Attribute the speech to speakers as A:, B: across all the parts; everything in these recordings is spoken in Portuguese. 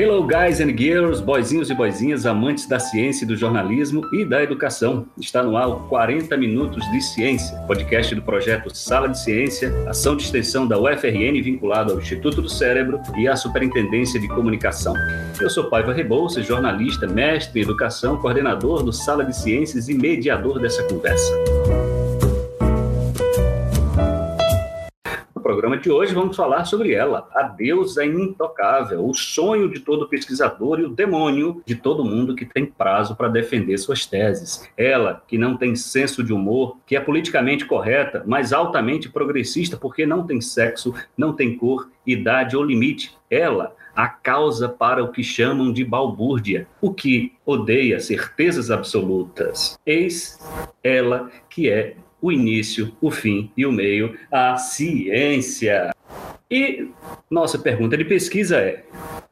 A: Hello, guys and girls, boizinhos e boizinhas, amantes da ciência do jornalismo e da educação. Está no ar o 40 Minutos de Ciência, podcast do projeto Sala de Ciência, ação de extensão da UFRN vinculado ao Instituto do Cérebro e à Superintendência de Comunicação. Eu sou Paiva Rebouças, jornalista, mestre em educação, coordenador do Sala de Ciências e mediador dessa conversa. Programa de hoje vamos falar sobre ela, a deusa intocável, o sonho de todo pesquisador e o demônio de todo mundo que tem prazo para defender suas teses. Ela, que não tem senso de humor, que é politicamente correta, mas altamente progressista porque não tem sexo, não tem cor, idade ou limite. Ela, a causa para o que chamam de balbúrdia, o que odeia certezas absolutas. Eis ela que é o início, o fim e o meio, a ciência. E nossa pergunta de pesquisa é: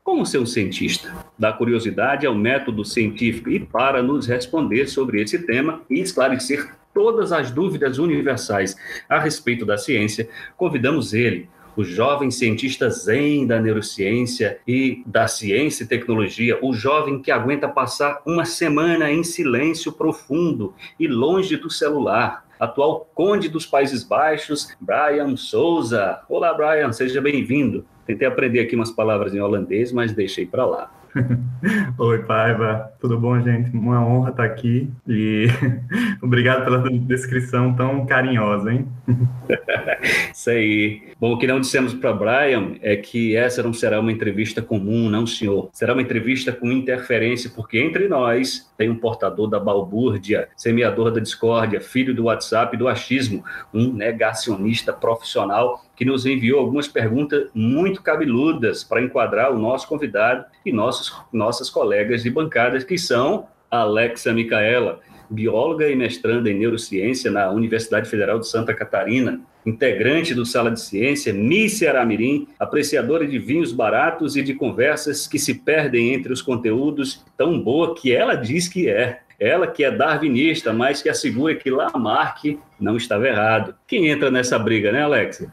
A: como ser um cientista? Da curiosidade ao método científico. E para nos responder sobre esse tema e esclarecer todas as dúvidas universais a respeito da ciência, convidamos ele, o jovem cientista zen da neurociência e da ciência e tecnologia, o jovem que aguenta passar uma semana em silêncio profundo e longe do celular, atual conde dos Países Baixos, Brian Souza. Olá, Brian, seja bem-vindo. Tentei aprender aqui umas palavras em holandês, mas deixei para lá.
B: Oi, Paiva. Tudo bom, gente? Uma honra estar aqui e obrigado pela descrição tão carinhosa, hein?
A: Isso aí. Bom, o que não dissemos para Brian é que essa não será uma entrevista comum, não, senhor. Será uma entrevista com interferência, porque entre nós tem um portador da balbúrdia, semeador da discórdia, filho do WhatsApp e do achismo, um negacionista profissional que nos enviou algumas perguntas muito cabeludas para enquadrar o nosso convidado e nossos, nossas colegas de bancadas, que são Alexa Micaela, bióloga e mestranda em neurociência na Universidade Federal de Santa Catarina, integrante do Sala de Ciência, Miss Aramirim, apreciadora de vinhos baratos e de conversas que se perdem entre os conteúdos, tão boa que ela diz que é. Ela que é darwinista, mas que assegura que Lamarck não estava errado. Quem entra nessa briga, né, Alex?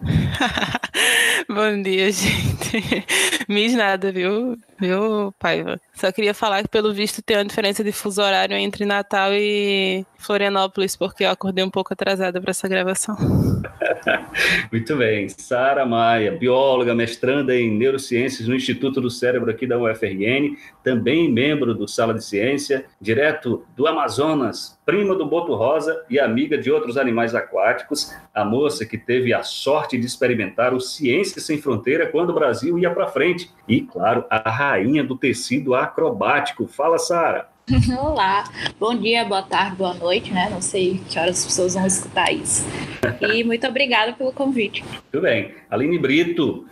C: Bom dia, gente. Miss nada, viu? Viu, Paiva? Só queria falar que, pelo visto, tem uma diferença de fuso horário entre Natal e Florianópolis, porque eu acordei um pouco atrasada para essa gravação.
A: Muito bem. Sara Maia, bióloga, mestranda em neurociências no Instituto do Cérebro aqui da UFRN, também membro do Sala de Ciência, direto do Amazonas, prima do Boto Rosa e amiga de outros animais aquáticos, a moça que teve a sorte de experimentar o Ciência Sem Fronteira quando o Brasil ia para frente. E, claro, a rainha do tecido acrobático. Fala, Sara.
D: Olá, bom dia, boa tarde, boa noite, né? Não sei que horas as pessoas vão escutar isso. E muito obrigada pelo convite.
A: Tudo bem. Aline Brito,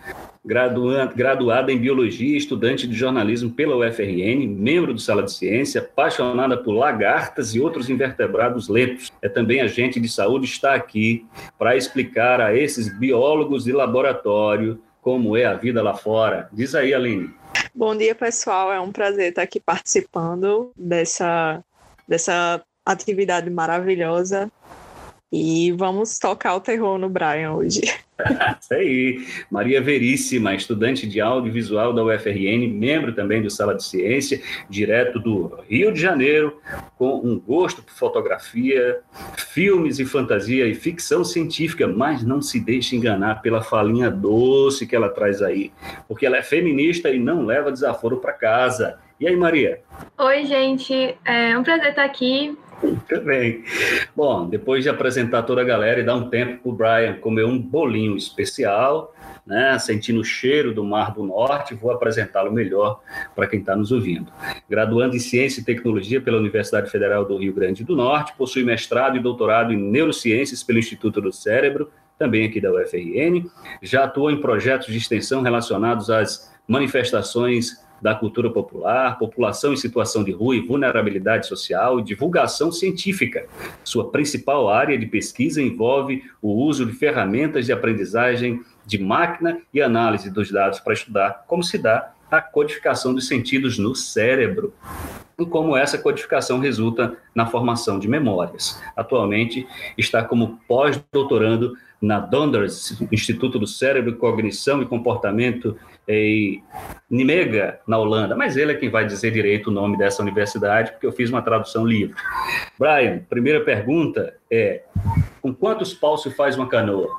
A: graduada em Biologia, estudante de jornalismo pela UFRN, membro do Sala de Ciência, apaixonada por lagartas e outros invertebrados lentos. É também agente de saúde, está aqui para explicar a esses biólogos de laboratório como é a vida lá fora. Diz aí, Aline.
E: Bom dia, pessoal. É um prazer estar aqui participando dessa, dessa atividade maravilhosa. E vamos tocar o terror no Brian hoje.
A: Isso aí. Maria Veríssima, estudante de audiovisual da UFRN, membro também do Sala de Ciência, direto do Rio de Janeiro, com um gosto por fotografia, filmes e fantasia e ficção científica, mas não se deixe enganar pela falinha doce que ela traz aí, porque ela é feminista e não leva desaforo para casa. E aí, Maria?
F: Oi, gente. É um prazer estar aqui.
A: Muito bem. Bom, depois de apresentar toda a galera e dar um tempo para o Brian comer um bolinho especial, né, sentindo o cheiro do Mar do Norte, vou apresentá-lo melhor para quem está nos ouvindo. Graduando em Ciência e Tecnologia pela Universidade Federal do Rio Grande do Norte, possui mestrado e doutorado em Neurociências pelo Instituto do Cérebro, também aqui da UFRN. Já atuou em projetos de extensão relacionados às manifestações da cultura popular, população em situação de rua e vulnerabilidade social e divulgação científica. Sua principal área de pesquisa envolve o uso de ferramentas de aprendizagem de máquina e análise dos dados para estudar como se dá a codificação dos sentidos no cérebro e como essa codificação resulta na formação de memórias. Atualmente está como pós-doutorando na Donders, Instituto do Cérebro, Cognição e Comportamento em Nimega, na Holanda, mas ele é quem vai dizer direito o nome dessa universidade, porque eu fiz uma tradução livre. Brian, primeira pergunta é: com quantos paus se faz uma canoa?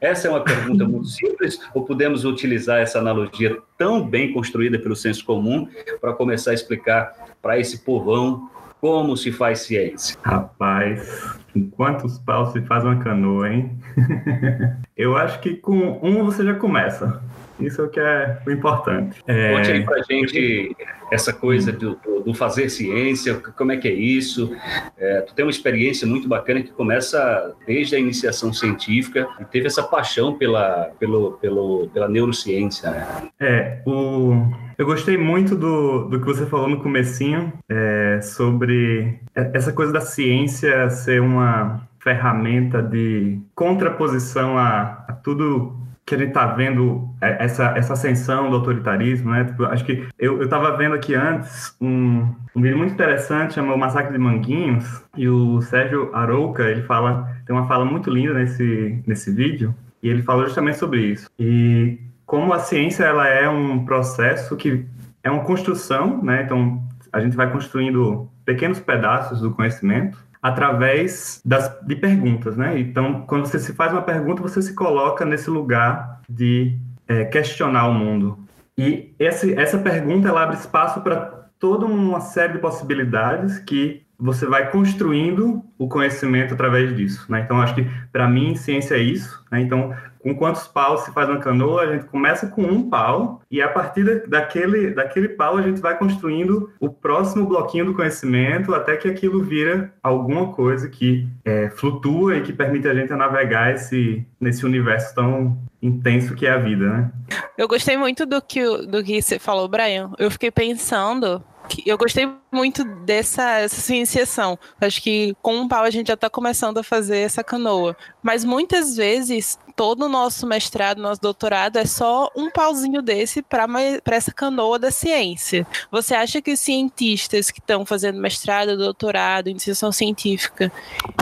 A: Essa é uma pergunta muito simples, ou podemos utilizar essa analogia tão bem construída pelo senso comum para começar a explicar para esse povão como se faz ciência?
B: Rapaz, com quantos paus se faz uma canoa, hein? Eu acho que com um você já começa. Isso é o que é o importante. É...
A: Conte aí pra gente essa coisa do, do, fazer ciência, como é que é isso. É, tu tem uma experiência muito bacana que começa desde a iniciação científica e teve essa paixão pela, pelo, pelo, pela neurociência. Né?
B: É, o... eu gostei muito do, do que você falou no comecinho é, sobre essa coisa da ciência ser uma ferramenta de contraposição a, a tudo que a gente está vendo é, essa, essa ascensão do autoritarismo, né? Tipo, acho que eu estava vendo aqui antes um, um vídeo muito interessante, chama O Massacre de Manguinhos, e o Sérgio Arouca, ele fala, tem uma fala muito linda nesse, nesse vídeo, e ele fala justamente sobre isso. E como a ciência, ela é um processo que é uma construção, né? Então, a gente vai construindo pequenos pedaços do conhecimento, através das, de perguntas, né? Então, quando você se faz uma pergunta, você se coloca nesse lugar de é, questionar o mundo. E esse, essa pergunta ela abre espaço para toda uma série de possibilidades que você vai construindo o conhecimento através disso. Né? Então, acho que, para mim, ciência é isso. Né? Então, com quantos paus se faz uma canoa, a gente começa com um pau e a partir daquele, daquele pau a gente vai construindo o próximo bloquinho do conhecimento até que aquilo vira alguma coisa que é, flutua e que permite a gente navegar esse, nesse universo tão intenso que é a vida, né?
C: Eu gostei muito do que, do que você falou, Brian. Eu fiquei pensando eu gostei muito dessa essa iniciação. Acho que com um pau a gente já está começando a fazer essa canoa. Mas muitas vezes todo o nosso mestrado, nosso doutorado é só um pauzinho desse para essa canoa da ciência. Você acha que os cientistas que estão fazendo mestrado, doutorado, iniciação científica,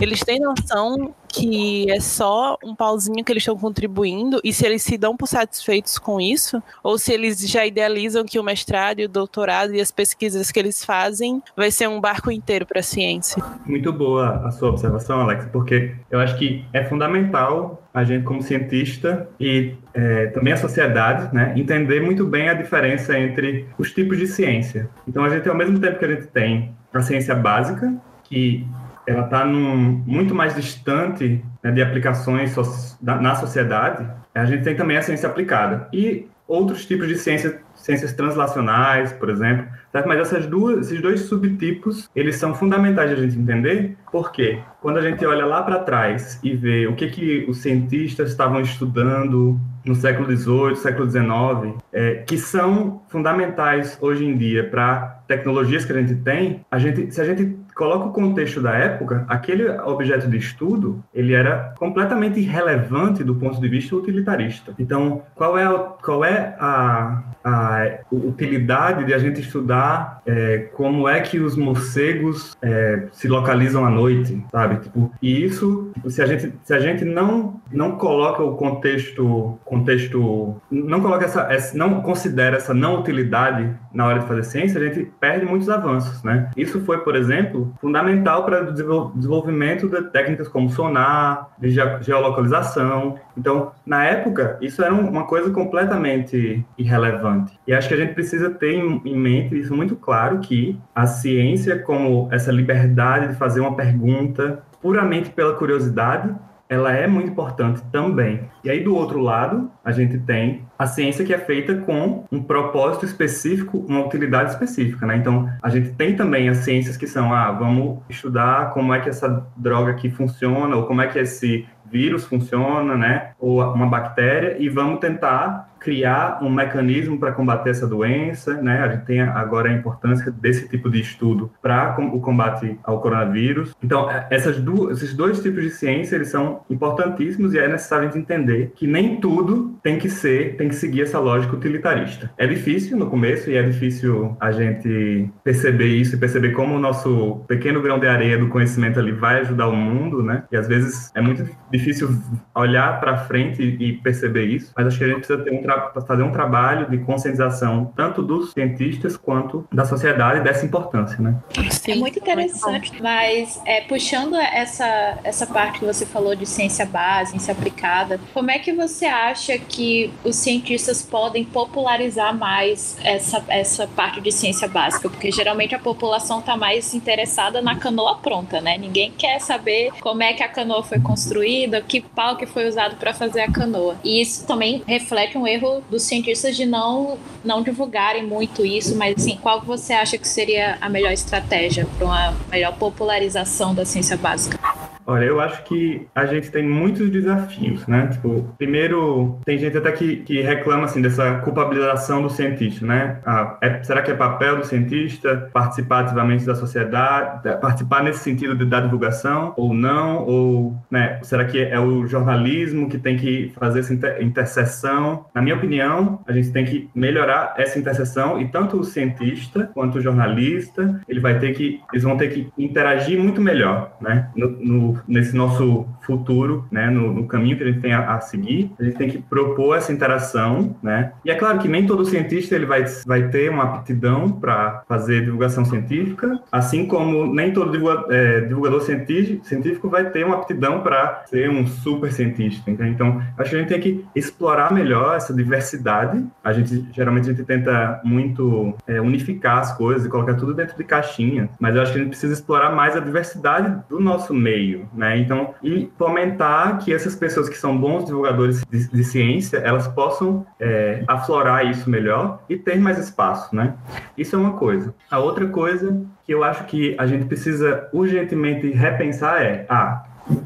C: eles têm noção que é só um pauzinho que eles estão contribuindo e se eles se dão por satisfeitos com isso ou se eles já idealizam que o mestrado e o doutorado e as pesquisas que eles fazem vai ser um barco inteiro para a ciência.
B: Muito boa a sua observação, Alex, porque eu acho que é fundamental a gente como cientista e é, também a sociedade, né, entender muito bem a diferença entre os tipos de ciência. Então a gente ao mesmo tempo que a gente tem a ciência básica que ela está muito mais distante né, de aplicações so na sociedade, a gente tem também a ciência aplicada. E outros tipos de ciência, ciências translacionais, por exemplo, certo? mas essas duas, esses dois subtipos, eles são fundamentais a gente entender, porque quando a gente olha lá para trás e vê o que, que os cientistas estavam estudando no século XVIII, século XIX, é, que são fundamentais hoje em dia para tecnologias que a gente tem, a gente, se a gente coloca o contexto da época, aquele objeto de estudo, ele era completamente irrelevante do ponto de vista utilitarista. Então, qual é, qual é a, a utilidade de a gente estudar é, como é que os morcegos é, se localizam à noite, sabe? Tipo, e isso, tipo, se a gente, se a gente não, não coloca o contexto, contexto, não coloca essa, essa, não considera essa não utilidade na hora de fazer ciência, a gente perde muitos avanços, né? Isso foi, por exemplo, fundamental para o desenvolvimento de técnicas como sonar, de geolocalização. Então, na época, isso era uma coisa completamente irrelevante. E acho que a gente precisa ter em mente isso muito claro que a ciência como essa liberdade de fazer uma pergunta puramente pela curiosidade ela é muito importante também. E aí, do outro lado, a gente tem a ciência que é feita com um propósito específico, uma utilidade específica, né? Então, a gente tem também as ciências que são, ah, vamos estudar como é que essa droga aqui funciona, ou como é que esse vírus funciona, né? Ou uma bactéria, e vamos tentar criar um mecanismo para combater essa doença, né? A gente tem agora a importância desse tipo de estudo para o combate ao coronavírus. Então, é, essas duas, esses dois tipos de ciência, eles são importantíssimos e é necessário a gente entender que nem tudo tem que ser, tem que seguir essa lógica utilitarista. É difícil no começo e é difícil a gente perceber isso e perceber como o nosso pequeno grão de areia do conhecimento ali vai ajudar o mundo, né? E às vezes é muito difícil olhar para frente e perceber isso, mas acho que a gente precisa ter um fazer um trabalho de conscientização tanto dos cientistas quanto da sociedade dessa importância, né?
D: Sim, é muito interessante, muito mas é, puxando essa, essa parte que você falou de ciência base, ciência aplicada, como é que você acha que os cientistas podem popularizar mais essa, essa parte de ciência básica? Porque geralmente a população está mais interessada na canoa pronta, né? Ninguém quer saber como é que a canoa foi construída, que pau que foi usado para fazer a canoa. E isso também reflete um erro dos cientistas de não, não divulgarem muito isso, mas assim, qual você acha que seria a melhor estratégia para uma melhor popularização da ciência básica?
B: Olha, eu acho que a gente tem muitos desafios, né? Tipo, primeiro, tem gente até que, que reclama, assim, dessa culpabilização do cientista, né? Ah, é, será que é papel do cientista participar ativamente da sociedade, participar nesse sentido de, da divulgação ou não? Ou, né, será que é o jornalismo que tem que fazer essa inter, interseção? Na minha opinião, a gente tem que melhorar essa interseção e tanto o cientista quanto o jornalista, ele vai ter que, eles vão ter que interagir muito melhor, né? no, no nesse nosso futuro, né, no, no, caminho que a gente tem a, a, seguir, a gente tem que propor essa interação, né? E é claro que nem todo cientista ele vai, vai ter uma aptidão para fazer divulgação científica, assim como nem todo divulgador, é, divulgador científico, científico vai ter uma aptidão para ser um super cientista. Entende? Então, acho que a gente tem que explorar melhor essa diversidade. A gente geralmente a gente tenta muito é, unificar as coisas e colocar tudo dentro de caixinha, mas eu acho que a gente precisa explorar mais a diversidade do nosso meio né? Então, e fomentar que essas pessoas que são bons divulgadores de, de ciência, elas possam é, aflorar isso melhor e ter mais espaço, né? Isso é uma coisa. A outra coisa que eu acho que a gente precisa urgentemente repensar é, ah,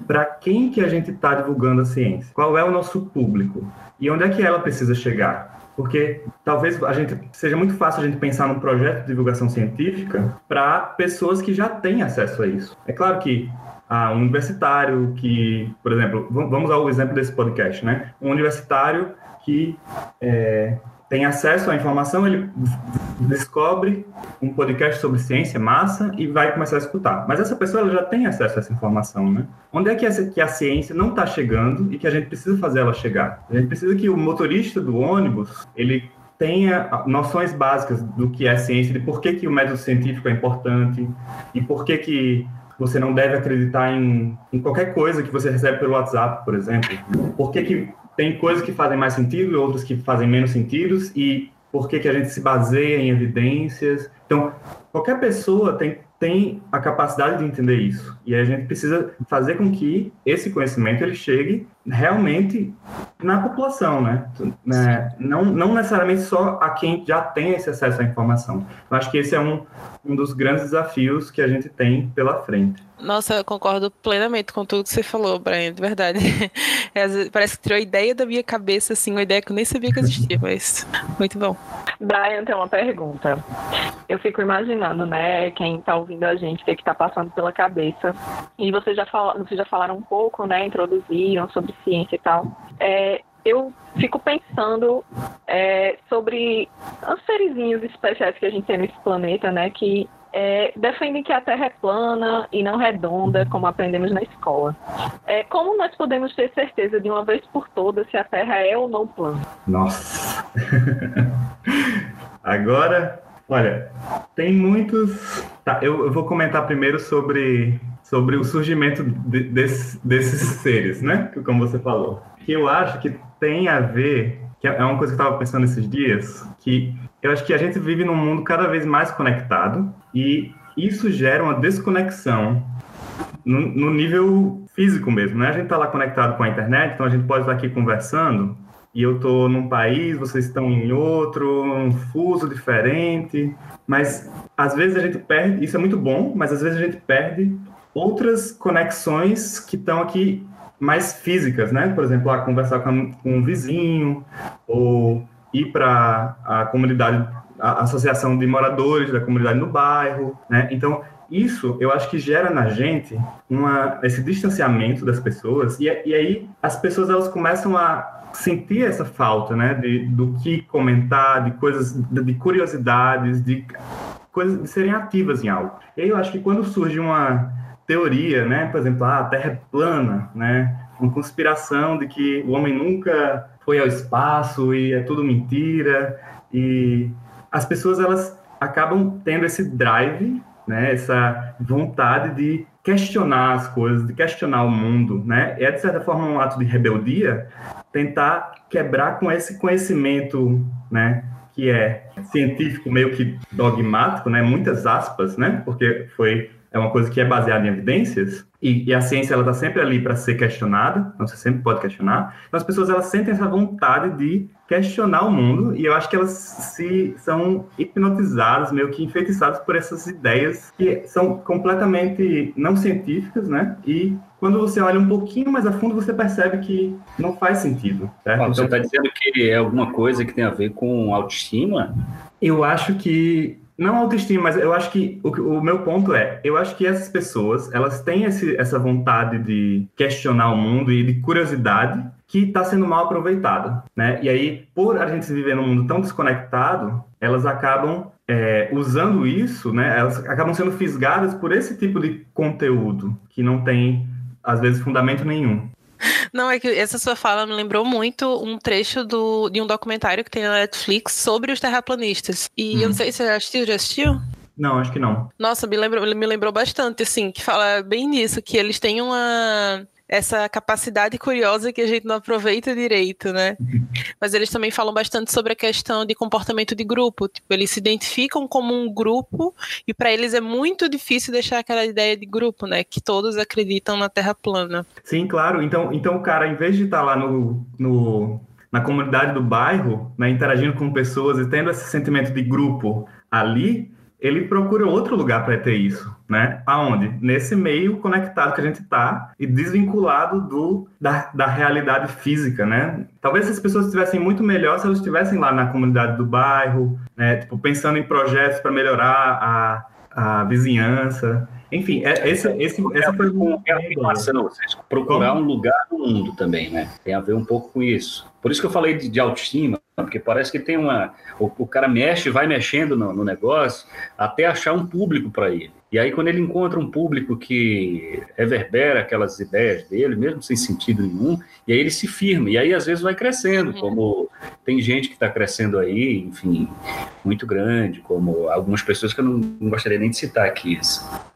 B: para quem que a gente está divulgando a ciência? Qual é o nosso público? E onde é que ela precisa chegar? porque talvez a gente seja muito fácil a gente pensar num projeto de divulgação científica para pessoas que já têm acesso a isso. É claro que a um universitário que, por exemplo, vamos ao exemplo desse podcast, né? Um universitário que é, tem acesso à informação, ele descobre um podcast sobre ciência, massa, e vai começar a escutar. Mas essa pessoa já tem acesso a essa informação, né? Onde é que, essa, que a ciência não está chegando e que a gente precisa fazer ela chegar? A gente precisa que o motorista do ônibus, ele tenha noções básicas do que é ciência, de por que, que o método científico é importante e por que, que você não deve acreditar em, em qualquer coisa que você recebe pelo WhatsApp, por exemplo. Por que, que tem coisas que fazem mais sentido e outras que fazem menos sentido e por que, que a gente se baseia em evidências. Então, qualquer pessoa tem tem a capacidade de entender isso. E a gente precisa fazer com que esse conhecimento ele chegue realmente na população, né? né? Não, não necessariamente só a quem já tem esse acesso à informação. Eu acho que esse é um, um dos grandes desafios que a gente tem pela frente.
C: Nossa, eu concordo plenamente com tudo que você falou, Brian, de verdade. É, parece que tirou ideia da minha cabeça, assim, uma ideia que eu nem sabia que existia, mas muito bom.
E: Brian, tem uma pergunta. Eu fico imaginando, né, quem está ouvindo a gente, o que está passando pela cabeça. E vocês já, fal vocês já falaram um pouco, né, introduziram sobre ciência e tal. É, eu fico pensando é, sobre os serizinhos especiais que a gente tem nesse planeta, né, que é, defendem que a Terra é plana e não redonda, como aprendemos na escola. É, como nós podemos ter certeza de uma vez por todas se a Terra é ou não plana?
B: Nossa! Agora, olha, tem muitos. Tá, eu, eu, vou comentar primeiro sobre, sobre o surgimento de, desse, desses seres, né? Como você falou. Que eu acho que tem a ver que é uma coisa que eu estava pensando esses dias, que eu acho que a gente vive num mundo cada vez mais conectado e isso gera uma desconexão no, no nível físico mesmo, né? A gente está lá conectado com a internet, então a gente pode estar aqui conversando e eu estou num país, vocês estão em outro, um fuso diferente, mas às vezes a gente perde, isso é muito bom, mas às vezes a gente perde outras conexões que estão aqui mais físicas, né? Por exemplo, a conversar com, um vizinho ou ir para a comunidade, a associação de moradores da comunidade no bairro, né? Então, isso eu acho que gera na gente uma, esse distanciamento das pessoas e, e aí as pessoas elas começam a sentir essa falta, né, de, do que comentar, de coisas, de curiosidades, de coisas de serem ativas em algo. E aí eu acho que quando surge uma teoria, né, por exemplo, ah, a Terra é plana, né, uma conspiração de que o homem nunca foi ao espaço e é tudo mentira. E as pessoas elas acabam tendo esse drive, né, essa vontade de questionar as coisas, de questionar o mundo, né? É de certa forma um ato de rebeldia tentar quebrar com esse conhecimento, né, que é científico meio que dogmático, né, muitas aspas, né, porque foi é uma coisa que é baseada em evidências e, e a ciência ela está sempre ali para ser questionada, então você sempre pode questionar. Então as pessoas elas sentem essa vontade de questionar o mundo e eu acho que elas se são hipnotizadas, meio que enfeitiçadas por essas ideias que são completamente não científicas, né? E quando você olha um pouquinho mais a fundo, você percebe que não faz sentido. Certo?
A: Ah, você está então, dizendo que é alguma coisa que tem a ver com autoestima?
B: Eu acho que não autoestima, mas eu acho que o, o, meu ponto é, eu acho que essas pessoas, elas têm esse, essa vontade de questionar o mundo e de curiosidade que está sendo mal aproveitada, né? E aí, por a gente viver num mundo tão desconectado, elas acabam é, usando isso, né? Elas acabam sendo fisgadas por esse tipo de conteúdo que não tem, às vezes, fundamento nenhum.
C: Não, é que essa sua fala me lembrou muito um trecho do, de um documentário que tem na Netflix sobre os terraplanistas. E hum. eu não sei se você já assistiu, já assistiu?
B: Não, acho que não.
C: Nossa, me lembrou, me lembrou bastante, assim, que fala bem nisso, que eles têm uma essa capacidade curiosa que a gente não aproveita direito, né? Mas eles também falam bastante sobre a questão de comportamento de grupo. Tipo, eles se identificam como um grupo e para eles é muito difícil deixar aquela ideia de grupo, né? Que todos acreditam na Terra plana.
B: Sim, claro. Então, então o cara, em vez de estar tá lá no, no na comunidade do bairro, né, interagindo com pessoas e tendo esse sentimento de grupo ali, ele procura outro lugar para ter isso, né? Aonde? Nesse meio conectado que a gente está e desvinculado do, da, da realidade física, né? Talvez essas pessoas estivessem muito melhor se elas estivessem lá na comunidade do bairro, né? Tipo, pensando em projetos para melhorar a, a vizinhança. Enfim, é, esse, esse, essa foi
A: uma afirmação, procurar um lugar no mundo também, né? Tem a ver um pouco com isso. Por isso que eu falei de, de autoestima, porque parece que tem uma. O, o cara mexe, vai mexendo no, no negócio até achar um público para ele. E aí, quando ele encontra um público que reverbera aquelas ideias dele, mesmo sem sentido nenhum, e aí ele se firma. E aí, às vezes, vai crescendo, uhum. como tem gente que está crescendo aí, enfim, muito grande, como algumas pessoas que eu não, não gostaria nem de citar aqui.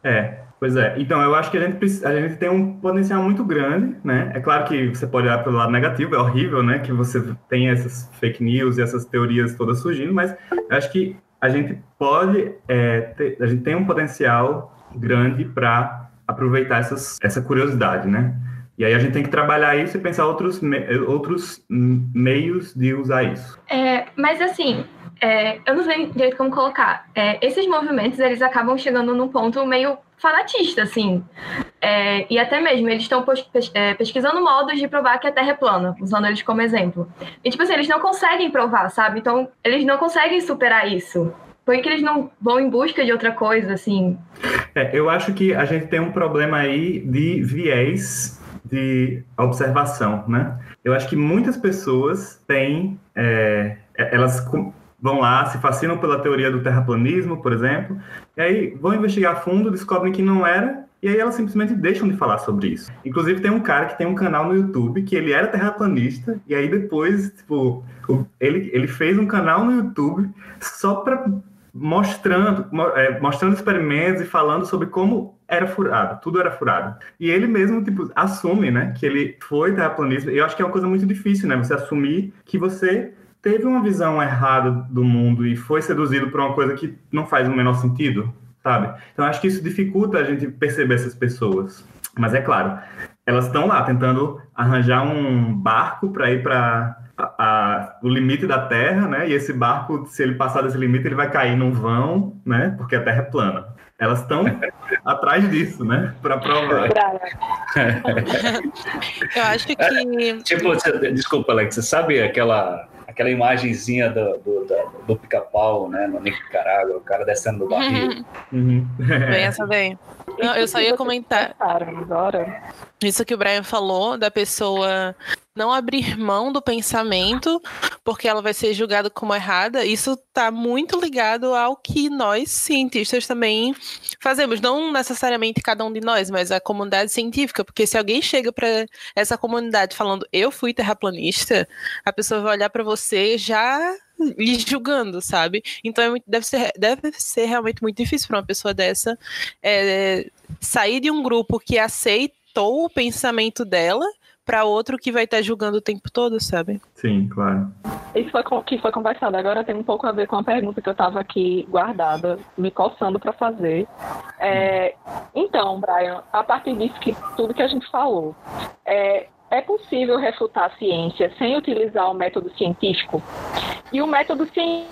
B: É, Pois é, então eu acho que a gente, a gente tem um potencial muito grande, né? É claro que você pode olhar pelo lado negativo, é horrível, né? Que você tem essas fake news e essas teorias todas surgindo, mas eu acho que a gente pode, é, ter, a gente tem um potencial grande para aproveitar essas, essa curiosidade, né? E aí a gente tem que trabalhar isso e pensar outros, me, outros meios de usar isso.
F: É, mas assim, é, eu não sei direito como colocar. É, esses movimentos, eles acabam chegando num ponto meio fanatista, assim. É, e até mesmo, eles estão é, pesquisando modos de provar que a Terra é plana, usando eles como exemplo. E, tipo assim, eles não conseguem provar, sabe? Então, eles não conseguem superar isso. Por que eles não vão em busca de outra coisa, assim?
B: É, eu acho que a gente tem um problema aí de viés de observação, né? Eu acho que muitas pessoas têm... É, elas vão lá, se fascinam pela teoria do terraplanismo, por exemplo, e aí vão investigar a fundo, descobrem que não era, e aí elas simplesmente deixam de falar sobre isso. Inclusive tem um cara que tem um canal no YouTube que ele era terraplanista, e aí depois, tipo, ele, ele fez um canal no YouTube só para mostrando, é, mostrando experimentos e falando sobre como era furado, tudo era furado. E ele mesmo, tipo, assume, né, que ele foi terraplanista. Eu acho que é uma coisa muito difícil, né, você assumir que você teve uma visão errada do mundo e foi seduzido por uma coisa que não faz o menor sentido, sabe? Então acho que isso dificulta a gente perceber essas pessoas. Mas é claro, elas estão lá tentando arranjar um barco para ir para o limite da Terra, né? E esse barco, se ele passar desse limite, ele vai cair num vão, né? Porque a Terra é plana. Elas estão atrás disso, né? Para provar.
C: Eu acho que. É,
A: tipo, desculpa, Alex, você sabe aquela aquela imagenzinha do, do, do, do pica-pau, né, no Nicarágua, o cara descendo do barril.
C: Uhum. Vem essa daí. Não, eu só ia comentar.
E: Agora.
C: Isso que o Brian falou, da pessoa não abrir mão do pensamento, porque ela vai ser julgada como errada, isso está muito ligado ao que nós, cientistas, também fazemos. Não necessariamente cada um de nós, mas a comunidade científica, porque se alguém chega para essa comunidade falando eu fui terraplanista, a pessoa vai olhar para você já lhe julgando, sabe? Então é muito, deve, ser, deve ser realmente muito difícil para uma pessoa dessa é, sair de um grupo que aceitou o pensamento dela para outro que vai estar tá julgando o tempo todo, sabe?
B: Sim, claro.
E: Isso foi que foi conversado. Agora tem um pouco a ver com a pergunta que eu estava aqui guardada, me coçando para fazer. É, então, Brian, a partir disso que tudo que a gente falou, é, é possível refutar a ciência sem utilizar o método científico? E o método científico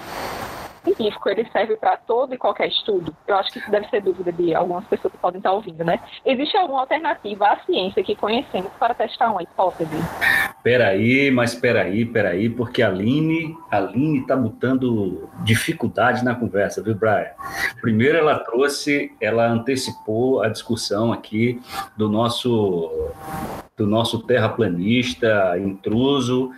E: científico ele serve para todo e qualquer estudo? Eu acho que isso deve ser dúvida de algumas pessoas que podem estar ouvindo, né? Existe alguma alternativa à ciência que conhecemos para testar uma hipótese?
A: Peraí, mas peraí, peraí, porque a Aline, a Aline está botando dificuldade na conversa, viu, Brian? Primeiro ela trouxe, ela antecipou a discussão aqui do nosso do nosso terraplanista intruso.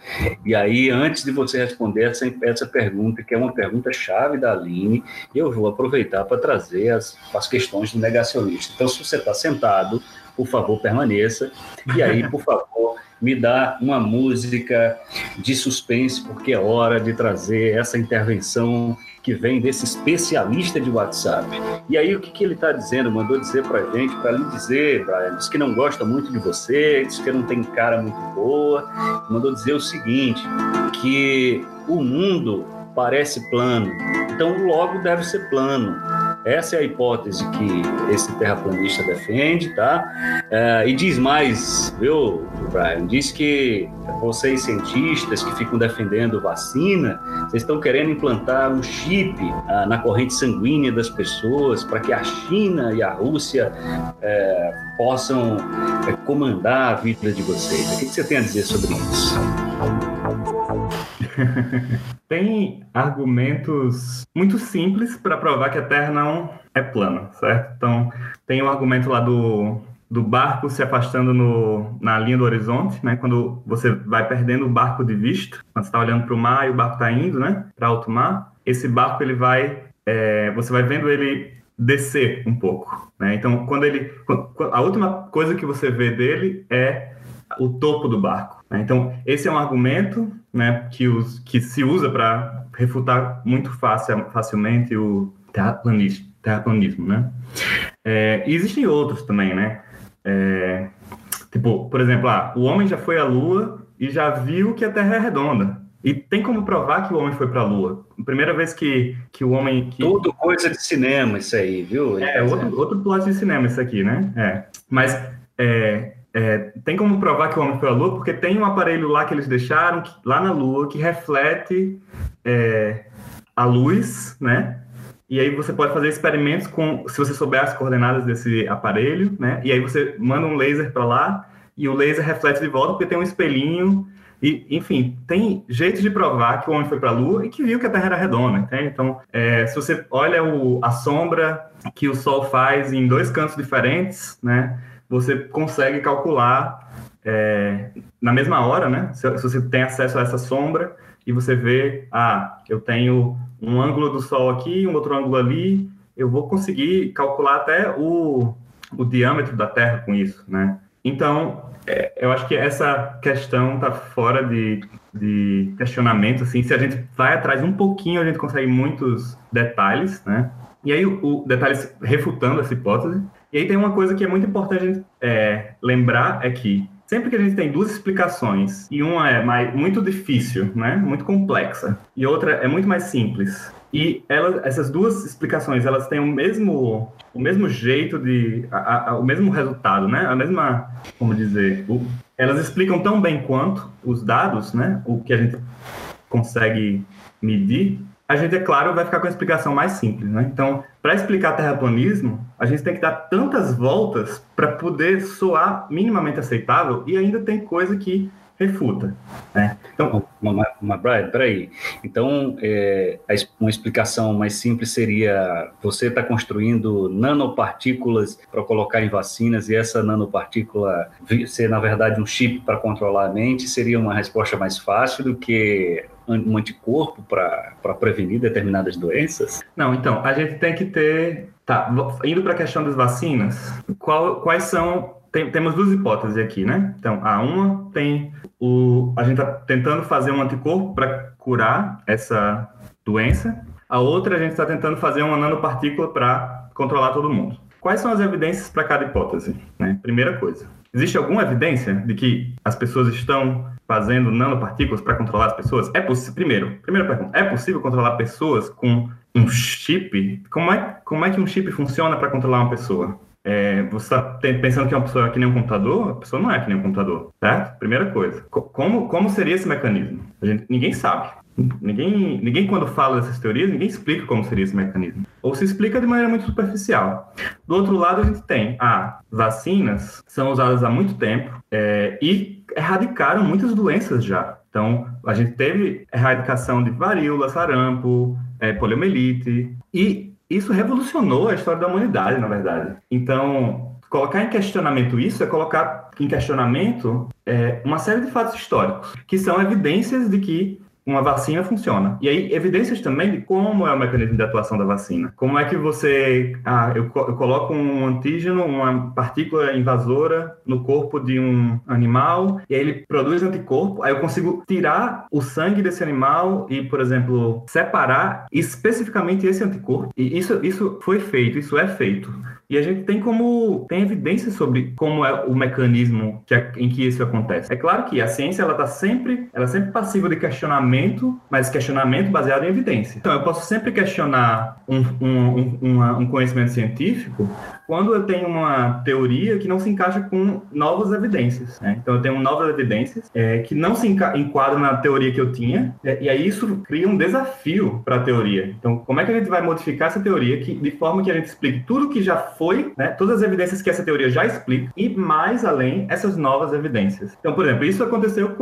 A: E aí, antes de você responder essa, essa pergunta, que é uma pergunta chave da Aline, eu vou aproveitar para trazer as, as questões do negacionista. Então, se você está sentado, por favor, permaneça. E aí, por favor, me dá uma música de suspense, porque é hora de trazer essa intervenção que vem desse especialista de WhatsApp. E aí, o que, que ele está dizendo? Mandou dizer para a gente, para lhe dizer, Brian, diz que não gosta muito de você, diz que não tem cara muito boa. Mandou dizer o seguinte: que o mundo parece plano, então logo deve ser plano. Essa é a hipótese que esse terraplanista defende, tá? É, e diz mais, viu, Brian? Diz que vocês cientistas que ficam defendendo vacina, vocês estão querendo implantar um chip ah, na corrente sanguínea das pessoas para que a China e a Rússia é, possam é, comandar a vida de vocês. O que você tem a dizer sobre isso?
B: Tem argumentos muito simples para provar que a Terra não é plana, certo? Então, tem o argumento lá do, do barco se afastando no, na linha do horizonte, né? Quando você vai perdendo o barco de vista, quando você está olhando para o mar e o barco está indo, né? Para alto mar, esse barco ele vai, é, você vai vendo ele descer um pouco, né? Então, quando ele, a última coisa que você vê dele é o topo do barco. Né? Então, esse é um argumento né, que, os, que se usa para refutar muito fácil, facilmente o terraplanismo. terraplanismo né? É, e existem outros também, né? É, tipo, por exemplo, ah, o homem já foi à Lua e já viu que a Terra é redonda. E tem como provar que o homem foi para a Lua. Primeira vez que, que o homem. Que...
A: Tudo coisa de cinema, isso aí, viu?
B: É, outro, outro plot de cinema, isso aqui, né? É. Mas é, é, tem como provar que o homem foi à Lua, porque tem um aparelho lá que eles deixaram, que, lá na Lua, que reflete é, a luz, né? E aí você pode fazer experimentos com, se você souber as coordenadas desse aparelho, né? E aí você manda um laser para lá e o laser reflete de volta porque tem um espelhinho e, enfim, tem jeito de provar que o homem foi para a Lua e que viu que a Terra era redonda, entende? Então, é, se você olha o, a sombra que o Sol faz em dois cantos diferentes, né? Você consegue calcular é, na mesma hora, né? Se, se, você tem acesso a essa sombra e você vê, ah, eu tenho um ângulo do Sol aqui, um outro ângulo ali, eu vou conseguir calcular até o, o diâmetro da Terra com isso, né? Então, é, eu acho que essa questão está fora de, de questionamento, assim, se a gente vai atrás um pouquinho, a gente consegue muitos detalhes, né? E aí, o, o detalhes refutando essa hipótese, e aí tem uma coisa que é muito importante é, lembrar é que sempre que a gente tem duas explicações e uma é mais, muito difícil, né, muito complexa, e outra é muito mais simples, e elas, essas duas explicações elas têm o mesmo o mesmo jeito de a, a, o mesmo resultado, né, a mesma como dizer, o, elas explicam tão bem quanto os dados, né, o que a gente consegue medir a gente, é claro, vai ficar com a explicação mais simples, né? Então, para explicar terraplanismo, a gente tem que dar tantas voltas para poder soar minimamente aceitável e ainda tem coisa que refuta. Né?
A: Então, mas, mas Brian, peraí. Então, é, uma explicação mais simples seria: você está construindo nanopartículas para colocar em vacinas e essa nanopartícula ser, na verdade, um chip para controlar a mente, seria uma resposta mais fácil do que um anticorpo para prevenir determinadas doenças?
B: Não, então, a gente tem que ter. Tá, indo para a questão das vacinas, qual, quais são tem, temos duas hipóteses aqui, né? Então, a uma tem o. A gente está tentando fazer um anticorpo para curar essa doença. A outra, a gente está tentando fazer uma nanopartícula para controlar todo mundo. Quais são as evidências para cada hipótese? Né? Primeira coisa. Existe alguma evidência de que as pessoas estão fazendo nanopartículas para controlar as pessoas? É possível. Primeiro, primeira pergunta: é possível controlar pessoas com um chip? Como é, como é que um chip funciona para controlar uma pessoa? É, você está pensando que é uma pessoa é que nem um computador? A pessoa não é que nem um computador, certo? Primeira coisa. Como, como seria esse mecanismo? Gente, ninguém sabe. Ninguém, ninguém, quando fala dessas teorias, ninguém explica como seria esse mecanismo. Ou se explica de maneira muito superficial. Do outro lado, a gente tem, ah, vacinas são usadas há muito tempo é, e erradicaram muitas doenças já. Então, a gente teve erradicação de varíola, sarampo, é, poliomielite, e isso revolucionou a história da humanidade, na verdade. Então, colocar em questionamento isso é colocar em questionamento é, uma série de fatos históricos, que são evidências de que uma vacina funciona. E aí, evidências também de como é o mecanismo de atuação da vacina. Como é que você. Ah, eu, eu coloco um antígeno, uma partícula invasora no corpo de um animal, e aí ele produz anticorpo, aí eu consigo tirar o sangue desse animal e, por exemplo, separar especificamente esse anticorpo. E isso, isso foi feito, isso é feito. E a gente tem como tem evidências sobre como é o mecanismo que, em que isso acontece. É claro que a ciência ela está sempre, ela é sempre passiva de questionamento, mas questionamento baseado em evidência. Então eu posso sempre questionar um, um, um, um conhecimento científico quando eu tenho uma teoria que não se encaixa com novas evidências. Né? Então eu tenho novas evidências é, que não se enquadram na teoria que eu tinha, é, e aí isso cria um desafio para a teoria. Então como é que a gente vai modificar essa teoria que, de forma que a gente explique tudo que já foi, né, todas as evidências que essa teoria já explica, e mais além, essas novas evidências. Então, por exemplo, isso aconteceu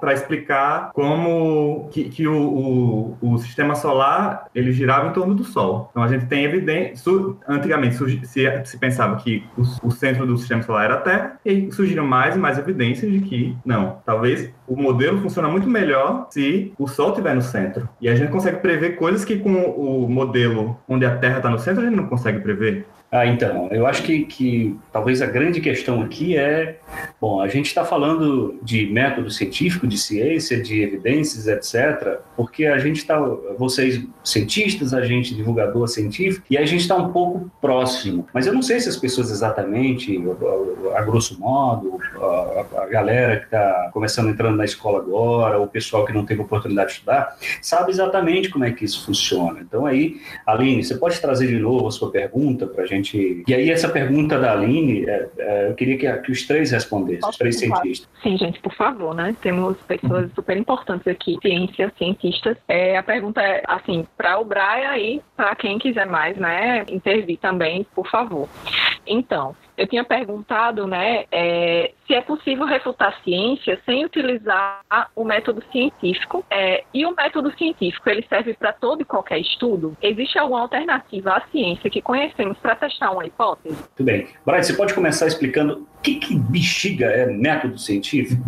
B: para explicar como que, que o, o, o, sistema solar ele girava em torno do Sol. Então, a gente tem evidência, antigamente se, se pensava que o, o centro do sistema solar era a Terra, e surgiram mais e mais evidências de que, não, talvez o modelo funciona muito melhor se o Sol estiver no centro. E a gente consegue prever coisas que com o modelo onde a Terra está no centro, a gente não consegue prever.
A: Ah, então, eu acho que, que talvez a grande questão aqui é, bom, a gente está falando de método científico, de ciência, de evidências, etc., porque a gente está, vocês cientistas, a gente divulgador científico, e a gente está um pouco próximo. Mas eu não sei se as pessoas exatamente, a, a grosso modo, a, a galera que está começando entrando na escola agora, o pessoal que não teve oportunidade de estudar, sabe exatamente como é que isso funciona. Então aí, Aline, você pode trazer de novo a sua pergunta para a gente gente. E aí, essa pergunta da Aline, é, é, eu queria que, que, os três respondessem, os três cientistas.
E: Sim, gente, por favor, né? Temos pessoas super importantes aqui, ciência, cientistas. É, a pergunta é, assim, para o Brian e para quem quiser mais, né, intervir também, por favor. Então, eu tinha perguntado, né, é, se é possível refutar a ciência sem utilizar o método científico. É, e o método científico, ele serve para todo e qualquer estudo? Existe alguma alternativa à ciência que conhecemos para testar uma hipótese?
A: Tudo bem. Brian, você pode começar explicando o que, que bexiga é método científico?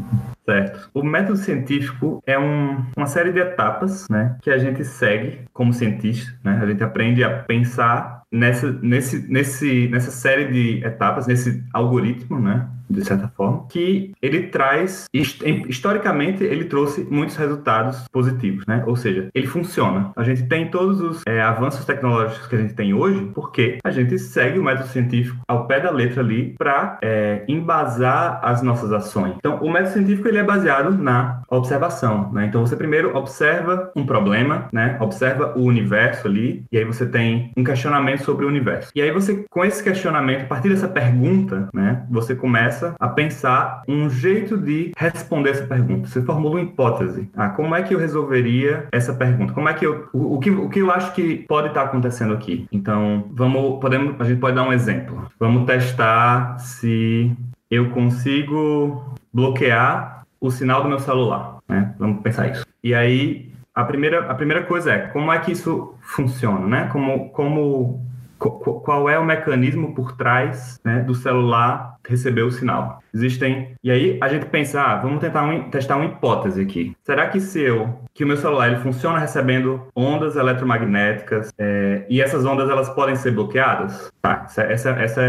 B: Certo. O método científico é um, uma série de etapas né, que a gente segue como cientista. Né? A gente aprende a pensar nessa, nesse, nesse, nessa série de etapas, nesse algoritmo, né? De certa forma, que ele traz, historicamente, ele trouxe muitos resultados positivos, né? Ou seja, ele funciona. A gente tem todos os é, avanços tecnológicos que a gente tem hoje, porque a gente segue o método científico ao pé da letra ali para é, embasar as nossas ações. Então, o método científico ele é baseado na observação, né? Então, você primeiro observa um problema, né? Observa o universo ali, e aí você tem um questionamento sobre o universo. E aí você, com esse questionamento, a partir dessa pergunta, né? Você começa começa a pensar um jeito de responder essa pergunta. Você formula uma hipótese. Ah, como é que eu resolveria essa pergunta? Como é que eu o, o que o que eu acho que pode estar acontecendo aqui? Então, vamos podemos a gente pode dar um exemplo. Vamos testar se eu consigo bloquear o sinal do meu celular, né? Vamos pensar isso. E aí, a primeira, a primeira coisa é como é que isso funciona, né? Como, como qual é o mecanismo por trás né, do celular receber o sinal. Existem. E aí a gente pensa, ah, vamos tentar um, testar uma hipótese aqui. Será que se eu, que o meu celular ele funciona recebendo ondas eletromagnéticas é, e essas ondas elas podem ser bloqueadas? Tá, essa, essa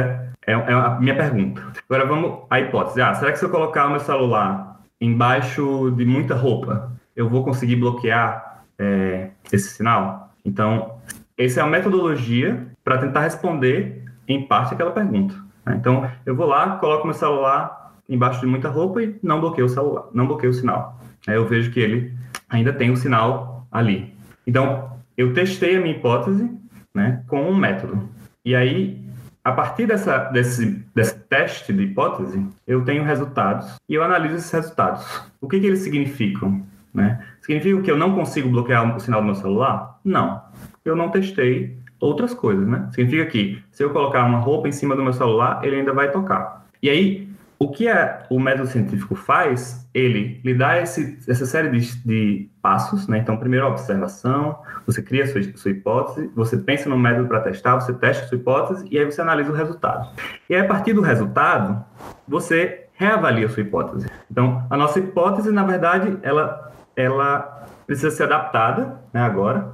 B: é, é a minha pergunta. Agora vamos à hipótese. Ah, será que se eu colocar o meu celular embaixo de muita roupa, eu vou conseguir bloquear é, esse sinal? Então, essa é a metodologia para tentar responder, em parte, aquela pergunta. Né? Então, eu vou lá, coloco meu celular embaixo de muita roupa e não bloqueio o celular, não bloqueio o sinal. Aí eu vejo que ele ainda tem o sinal ali. Então, eu testei a minha hipótese né, com um método. E aí, a partir dessa, desse, desse teste de hipótese, eu tenho resultados e eu analiso esses resultados. O que, que eles significam? Né? Significa que eu não consigo bloquear o sinal do meu celular? Não. Eu não testei outras coisas, né? Significa que se eu colocar uma roupa em cima do meu celular, ele ainda vai tocar. E aí, o que é, o método científico faz? Ele lhe dá esse, essa série de, de, passos, né? Então, primeiro a observação, você cria a sua, sua hipótese, você pensa no método para testar, você testa a sua hipótese e aí você analisa o resultado. E aí, a partir do resultado, você reavalia a sua hipótese. Então, a nossa hipótese, na verdade, ela, ela precisa ser adaptada né, agora.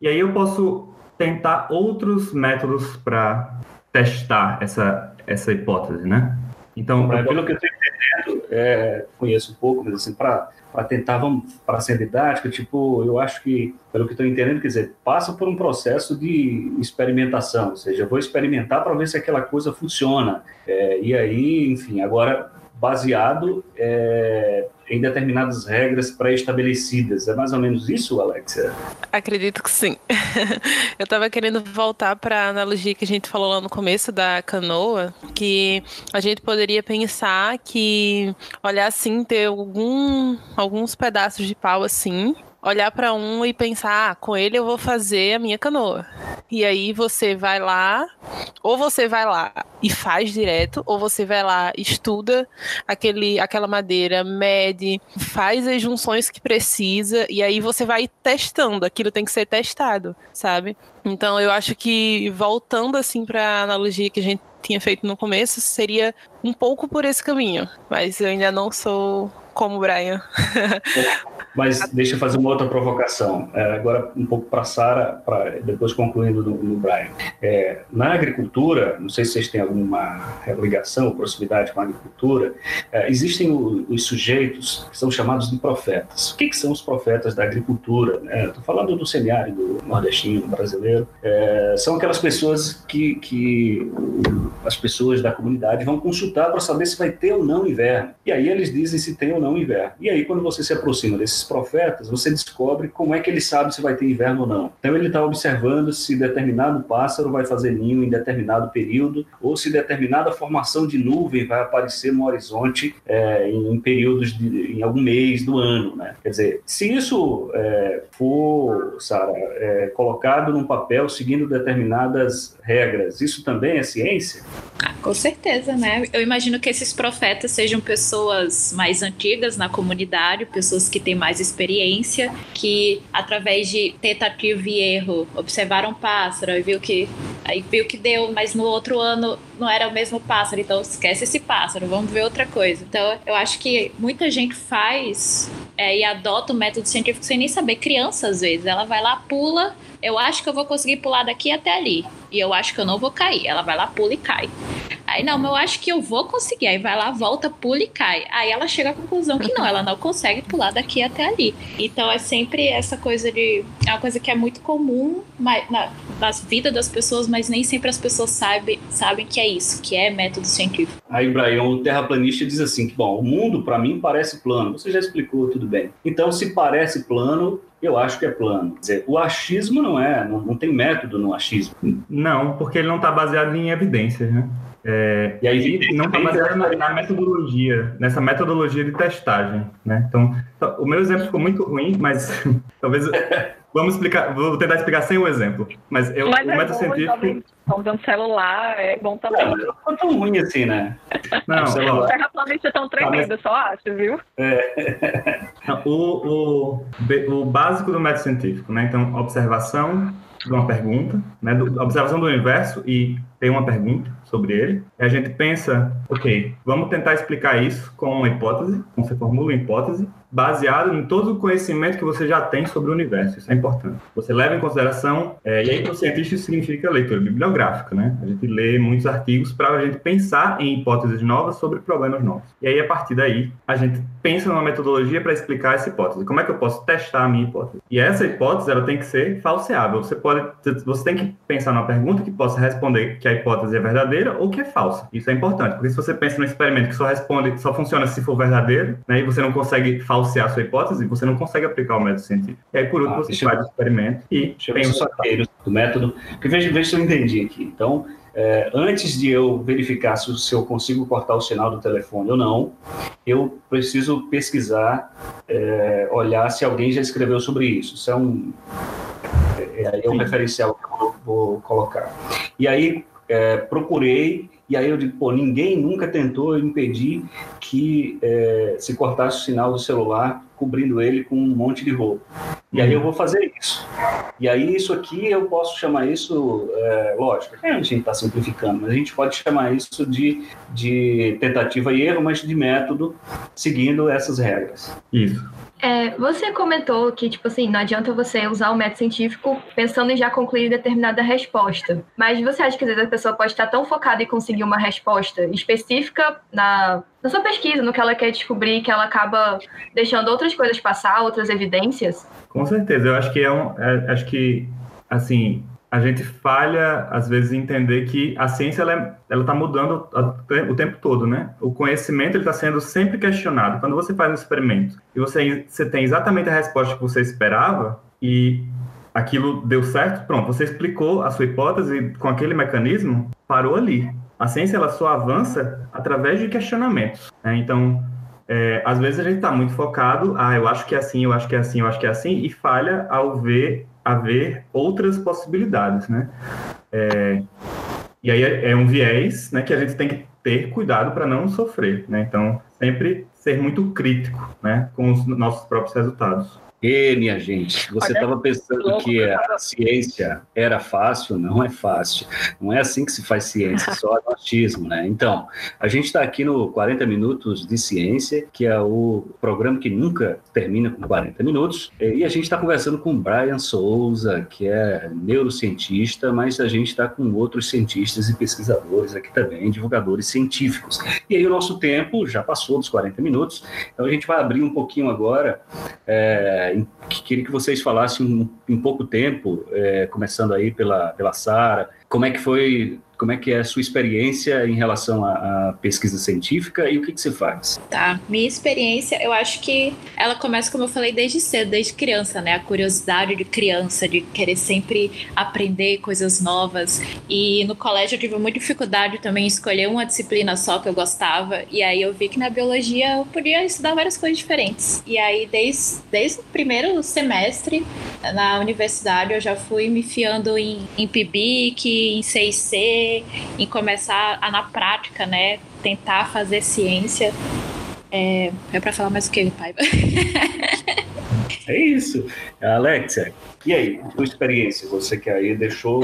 B: E aí eu posso tentar outros métodos para testar essa, essa hipótese, né?
A: Então, pra, pelo que eu estou entendendo, é, conheço um pouco, mas assim, para tentar, vamos para ser didática, tipo, eu acho que, pelo que estou entendendo, quer dizer, passa por um processo de experimentação, ou seja, eu vou experimentar para ver se aquela coisa funciona. É, e aí, enfim, agora baseado é, em determinadas regras pré-estabelecidas. É mais ou menos isso, Alexia?
C: Acredito que sim. Eu estava querendo voltar para a analogia que a gente falou lá no começo da canoa, que a gente poderia pensar que olhar assim, ter algum, alguns pedaços de pau assim, olhar para um e pensar, ah, com ele eu vou fazer a minha canoa. E aí você vai lá, ou você vai lá e faz direto, ou você vai lá, estuda aquele, aquela madeira, mede, faz as junções que precisa, e aí você vai testando, aquilo tem que ser testado, sabe? Então eu acho que voltando assim para a analogia que a gente tinha feito no começo, seria um pouco por esse caminho, mas eu ainda não sou como o Brian.
A: Mas deixa eu fazer uma outra provocação. É, agora, um pouco para a Sara, depois concluindo no, Brian. É, na agricultura, não sei se vocês têm alguma ligação ou proximidade com a agricultura, é, existem o, os sujeitos que são chamados de profetas. O que, que são os profetas da agricultura? Estou é, falando do semiárido nordestino, brasileiro. É, são aquelas pessoas que, que as pessoas da comunidade vão consultar para saber se vai ter ou não inverno. E aí eles dizem se tem ou não inverno. E aí, quando você se aproxima desses profetas, você descobre como é que ele sabe se vai ter inverno ou não. Então ele está observando se determinado pássaro vai fazer ninho em determinado período, ou se determinada formação de nuvem vai aparecer no horizonte é, em períodos de, em algum mês do ano, né? Quer dizer, se isso é, for, Sara, é, colocado num papel seguindo determinadas regras, isso também é ciência?
D: Com certeza, né? Eu imagino que esses profetas sejam pessoas mais antigas na comunidade, pessoas que têm mais mais experiência, que através de tentativa e erro observaram um pássaro e viu que aí viu que deu, mas no outro ano não era o mesmo pássaro, então esquece esse pássaro, vamos ver outra coisa. Então eu acho que muita gente faz é, e adota o método científico sem nem saber. Criança, às vezes, ela vai lá, pula, eu acho que eu vou conseguir pular daqui até ali. E eu acho que eu não vou cair. Ela vai lá, pula e cai. Aí, não, mas eu acho que eu vou conseguir. Aí vai lá, volta, pula e cai. Aí ela chega à conclusão que não, ela não consegue pular daqui até ali. Então é sempre essa coisa de. É uma coisa que é muito comum na, nas vidas das pessoas, mas nem sempre as pessoas sabem, sabem que é isso, que é método científico.
A: Aí, Brian, o terraplanista diz assim: que, bom, o mundo para mim parece plano. Você já explicou tudo bem. Então, se parece plano, eu acho que é plano. Quer dizer, o achismo não é, não, não tem método no achismo.
B: Não, porque ele não está baseado em evidências, né? É, e aí não está baseado na, na, metodologia, nessa metodologia de testagem, né? Então, o meu exemplo ficou muito ruim, mas talvez vamos explicar, vou tentar explicar sem o um exemplo. Mas, eu,
E: Mas
B: o
E: é
B: método
E: bom,
B: científico.
E: Estão usando celular, é bom também.
A: Não, não é tão ruim assim, né?
B: Não,
A: Celular.
E: Terraplanistas estão tremendo, só acho, viu?
B: Não, O, o, o básico do método científico, né? Então, observação de uma pergunta, né? Do, observação do universo e tem uma pergunta sobre ele. E a gente pensa, ok, vamos tentar explicar isso com uma hipótese, então você formula uma hipótese, baseado em todo o conhecimento que você já tem sobre o universo. Isso é importante. Você leva em consideração, é, e aí para o cientista isso significa leitura bibliográfica, né? A gente lê muitos artigos para a gente pensar em hipóteses novas sobre problemas novos. E aí, a partir daí, a gente pensa numa metodologia para explicar essa hipótese. Como é que eu posso testar a minha hipótese? E essa hipótese, ela tem que ser falseável. Você pode, você tem que pensar numa pergunta que possa responder que a hipótese é verdadeira ou que é falsa. Isso é importante, porque se você pensa num experimento que só responde, só funciona se for verdadeiro, né, e você não consegue falsear a sua hipótese, você não consegue aplicar o método científico. E aí, por último,
A: Ah,
B: você
A: deixa eu-
B: faz o experimento e tem o
A: se eu saquei do método. Porque veja, veja se eu entendi aqui. Então, é, antes de eu verificar se, se eu consigo cortar o sinal do telefone ou não, eu preciso pesquisar, é, olhar se alguém já escreveu sobre isso. Isso é um, é, é um referencial que eu vou, vou colocar. E aí, é, procurei, e aí eu digo, pô, ninguém nunca tentou impedir que é, se cortasse o sinal do celular cobrindo ele com um monte de roupa. E aí eu vou fazer isso. E aí isso aqui eu posso chamar isso, é, lógico, a gente está simplificando, mas a gente pode chamar isso de, de tentativa e erro, mas de método, seguindo essas regras.
B: Isso.
F: É, você comentou que, tipo assim, não adianta você usar o método científico pensando em já concluir determinada resposta. Mas você acha que às vezes a pessoa pode estar tão focada em conseguir uma resposta específica na, na sua pesquisa, no que ela quer descobrir, que ela acaba deixando outras coisas passar, outras evidências?
B: Com certeza, eu acho que é um, é- acho que assim a gente falha às vezes em entender que a ciência ela é- está mudando o tempo todo, né? O conhecimento está sendo sempre questionado. Quando você faz um experimento e você você tem exatamente a resposta que você esperava e aquilo deu certo, pronto, você explicou a sua hipótese com aquele mecanismo, parou ali. A ciência ela só avança através de questionamentos. né? Então é, às vezes a gente está muito focado, ah, eu acho que é assim, eu acho que é assim, eu acho que é assim, e falha ao ver haver outras possibilidades, né? É, e aí é, é um viés, né, que a gente tem que ter cuidado para não sofrer, né? Então sempre ser muito crítico, né, com os nossos próprios resultados.
A: E, minha gente, você estava pensando que a ciência era fácil? Não é fácil. Não é assim que se faz ciência, só é machismo, né? Então, a gente está aqui no 40 Minutos de Ciência, que é o programa que nunca termina com 40 minutos, e a gente está conversando com o Brian Souza, que é neurocientista, mas a gente está com outros cientistas e pesquisadores aqui também, divulgadores científicos. E aí o nosso tempo já passou dos 40 minutos, então a gente vai abrir um pouquinho agora é, queria que vocês falassem em pouco tempo, é, começando aí pela, pela Sara, como é que foi, como é que é a sua experiência em relação à, à pesquisa científica e o que, que você faz?
D: Tá. Minha experiência, eu acho que ela começa, como eu falei, desde cedo, desde criança, né? A curiosidade de criança, de querer sempre aprender coisas novas. E no colégio eu tive muita dificuldade também em escolher uma disciplina só que eu gostava. E aí eu vi que na biologia eu podia estudar várias coisas diferentes. E aí, desde, desde o primeiro semestre na universidade, eu já fui me fiando em, em PIBIC, em CIC, em começar a, na prática, né? Tentar fazer ciência. É, é para falar mais o que, pai?
A: É isso. Alexia, e aí, sua experiência? Você que aí deixou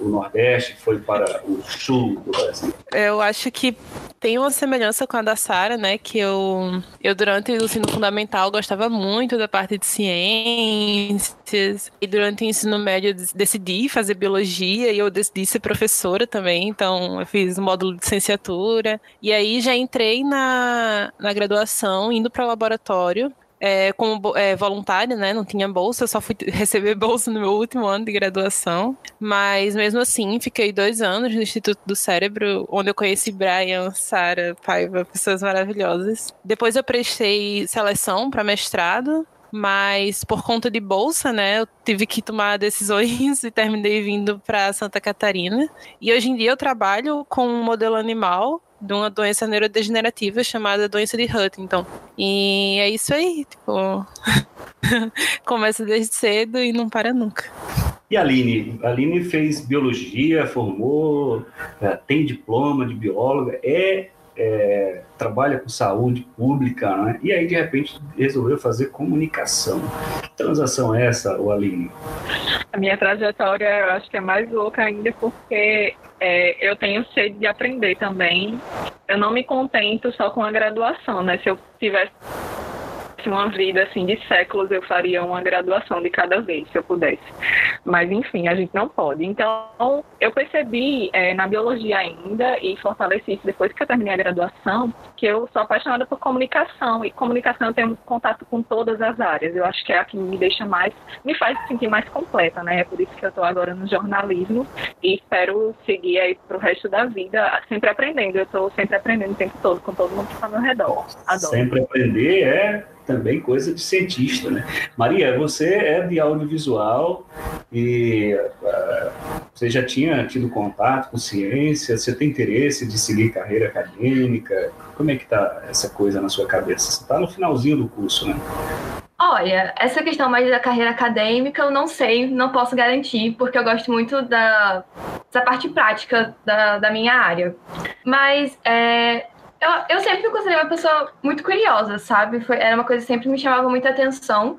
A: o, Nordeste, foi para o Sul do Brasil.
C: Eu acho que tem uma semelhança com a da Sara, né? Que eu, eu, durante o ensino fundamental, gostava muito da parte de ciências. E durante o ensino médio, decidi fazer biologia e eu decidi ser professora também. Então, eu fiz módulo de licenciatura. E aí já entrei na, na graduação, indo para o laboratório. É, como é, voluntária, né? Não tinha bolsa, eu só fui receber bolsa no meu último ano de graduação. Mas mesmo assim, fiquei dois anos no Instituto do Cérebro, onde eu conheci Brian, Sara, Paiva, pessoas maravilhosas. Depois eu prestei seleção para mestrado, mas por conta de bolsa, né, eu tive que tomar decisões e terminei vindo para Santa Catarina. E hoje em dia eu trabalho com um modelo animal de uma doença neurodegenerativa chamada doença de Huntington. E é isso aí, tipo, começa desde cedo e não para nunca.
A: E a Aline? A Aline fez biologia, formou, é, tem diploma de bióloga, é, é, trabalha com saúde pública, né? e aí de repente resolveu fazer comunicação. Que transação é essa, Aline?
E: A minha trajetória eu acho que é mais louca ainda porque é, eu tenho sede de aprender também. Eu não me contento só com a graduação, né? Se eu tivesse uma vida assim de séculos, eu faria uma graduação de cada vez, se eu pudesse. Mas enfim, a gente não pode. Então, eu percebi é, na biologia ainda e fortaleci isso depois que eu terminei a graduação, que eu sou apaixonada por comunicação e comunicação eu tenho contato com todas as áreas. Eu acho que é a que me deixa mais, me faz sentir mais completa, né? É por isso que eu estou agora no jornalismo e espero seguir aí pro resto da vida sempre aprendendo. Eu estou sempre aprendendo o tempo todo com todo mundo que está ao meu redor.
A: Adoro. Sempre aprender é também coisa de cientista, né? Maria, você é de audiovisual e uh, você já tinha tido contato com ciência, você tem interesse de seguir carreira acadêmica? Como é que tá essa coisa na sua cabeça? Você está no finalzinho do curso, né?
F: Olha, essa questão mais da carreira acadêmica eu não sei, não posso garantir, porque eu gosto muito da, da parte prática da, da minha área. Mas é, eu, eu sempre considerei uma pessoa muito curiosa, sabe? Foi, era uma coisa que sempre me chamava muita atenção.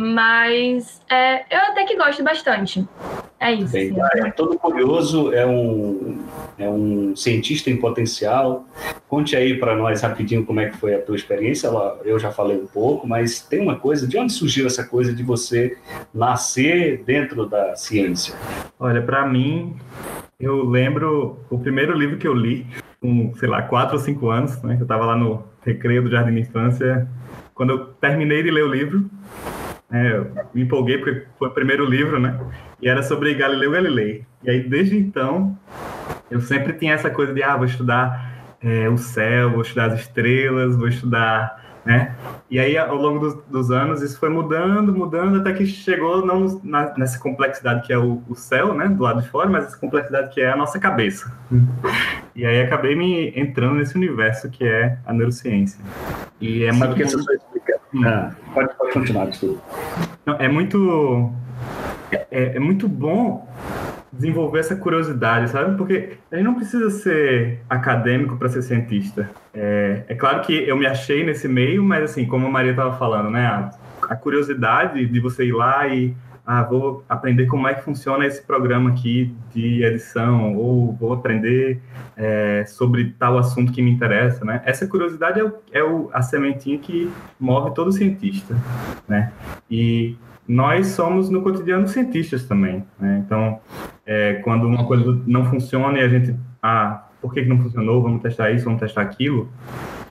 F: Mas é, eu até que gosto bastante. É isso. Bem,
A: é, todo curioso é um, é um cientista em potencial. Conte aí para nós rapidinho como é que foi a tua experiência. Eu já falei um pouco, mas tem uma coisa, de onde surgiu essa coisa de você nascer dentro da ciência?
B: Olha, para mim, eu lembro o primeiro livro que eu li, com, sei lá, quatro ou cinco anos, né? Eu estava lá no recreio do Jardim de Infância. Quando eu terminei de ler o livro, é, eu me empolguei porque foi o primeiro livro, né? E era sobre Galileu Galilei. E aí, desde então, eu sempre tinha essa coisa de, ah, vou estudar é, o céu, vou estudar as estrelas, vou estudar né? E aí, ao longo dos, dos, anos, isso foi mudando, mudando, até que chegou não na, nessa complexidade que é o, o, céu, né, do lado de fora, mas essa complexidade que é a nossa cabeça. E aí acabei me entrando nesse universo que é a neurociência.
A: E é Sabe muito... que essa sua explicação... Ah, pode, pode continuar, desculpa.
B: é muito... É, é muito bom desenvolver essa curiosidade, sabe? Porque a gente não precisa ser acadêmico para ser cientista. É, é, claro que eu me achei nesse meio, mas assim, como a Maria estava falando, né? A, a, curiosidade de você ir lá e ah, vou aprender como é que funciona esse programa aqui de edição, ou vou aprender é, sobre tal assunto que me interessa, né? Essa curiosidade é, o, é o, a sementinha que move todo cientista, né? E nós somos no cotidiano cientistas também. Né? Então, é, quando uma coisa não funciona e a gente, ah, por que, que não funcionou? Vamos testar isso, vamos testar aquilo.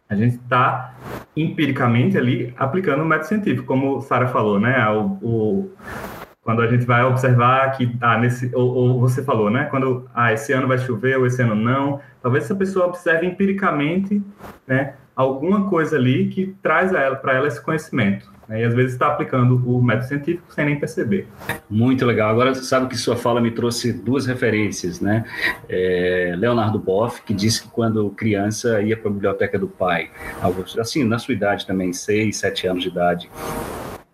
B: A gente está empiricamente ali aplicando o método científico, como Sara falou, né? O, o, quando a gente vai observar que, ah, nesse, ou, ou, você falou, né? Quando, ah, esse ano vai chover ou esse ano não, talvez essa pessoa observe empiricamente, né? Alguma coisa ali que traz para ela esse conhecimento. Né? E às vezes está aplicando o método científico sem nem perceber.
A: Muito legal. Agora, sabe que sua fala me trouxe duas referências, né? É, Leonardo Boff, que disse que quando criança ia para a biblioteca do pai, assim, na sua idade também, seis, sete anos de idade,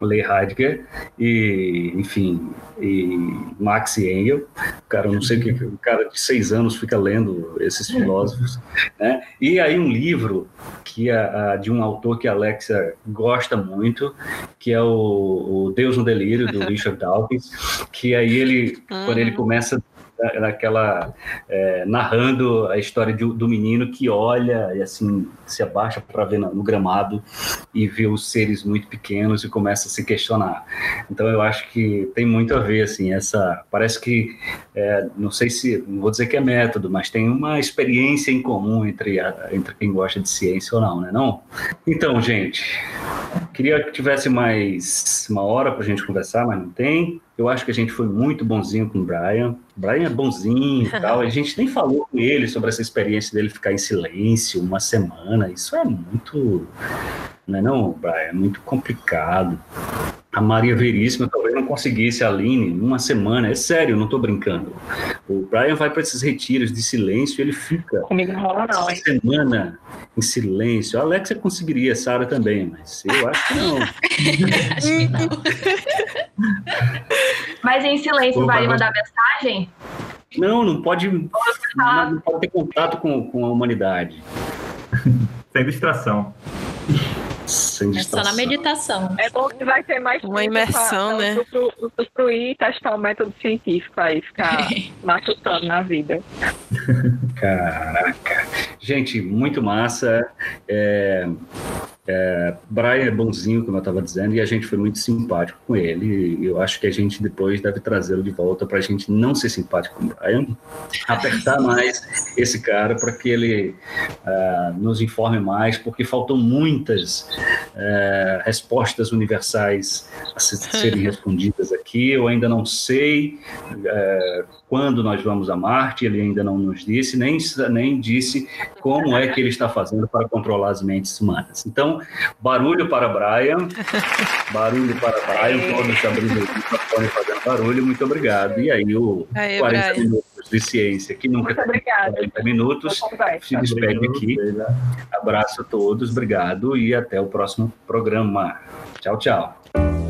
A: ler Heidegger e, enfim, e Max Engel. Cara, eu não sei o que o cara de seis anos fica lendo esses filósofos, né? E aí um livro que é de um autor que a Alexia gosta muito, que é o, o Deus no Delírio do Richard Dawkins, que aí ele, quando ele uhum. começa naquela é, narrando a história de, do menino que olha e assim se abaixa para ver no, gramado e vê os seres muito pequenos e começa a se questionar. Então eu acho que tem muito a ver assim essa parece que é, não sei se não vou dizer que é método, mas tem uma experiência em comum entre a, entre quem gosta de ciência ou não, né? Não. Então gente Queria que tivesse mais uma hora para a gente conversar, mas não tem. Eu acho que a gente foi muito bonzinho com o Brian. O Brian é bonzinho e tal. A gente nem falou com ele sobre essa experiência dele ficar em silêncio uma semana. Isso é muito. Não é não, Brian? É muito complicado. A Maria Veríssima talvez não conseguisse a Aline uma semana. É sério, não estou brincando. O Brian vai para esses retiros de silêncio, ele fica
E: Comigo não rola não, hein?
A: semana em silêncio. A Alexia conseguiria, Sara também, mas eu acho que não.
D: Acho que não.
F: Mas em silêncio
B: Opa,
F: vale mandar mensagem?
A: Não, não pode, não pode ter contato com, com a humanidade.
B: Sem distração.
A: Sem
D: É só na
A: distração.
D: meditação.
E: É bom que vai ter mais
C: Uma imersão,
E: pra-
C: né?
E: Usufruir e testar o método científico aí, ficar matutando na vida.
A: Caraca. Gente, muito massa. É, é, Brian é bonzinho, como eu estava dizendo, e a gente foi muito simpático com ele. Eu acho que a gente depois deve trazê-lo de volta para a gente não ser simpático com o Brian, apertar mais esse cara para que ele ah, nos informe mais, porque faltam muitas eh, respostas universais a se- serem respondidas aqui. Eu ainda não sei eh, quando nós vamos a Marte, ele ainda não nos disse, nem, nem disse como é que ele está fazendo para controlar as mentes humanas. Então, barulho para Brian, barulho para Brian, todos abrindo o microfone fazendo barulho, muito obrigado. E aí, o
C: Aê,
A: 40
C: Brian.
A: minutos de ciência, que nunca tem
E: obrigada.
A: 40 minutos, se despede aqui. Abraço a todos, obrigado e até o próximo programa. Tchau, tchau.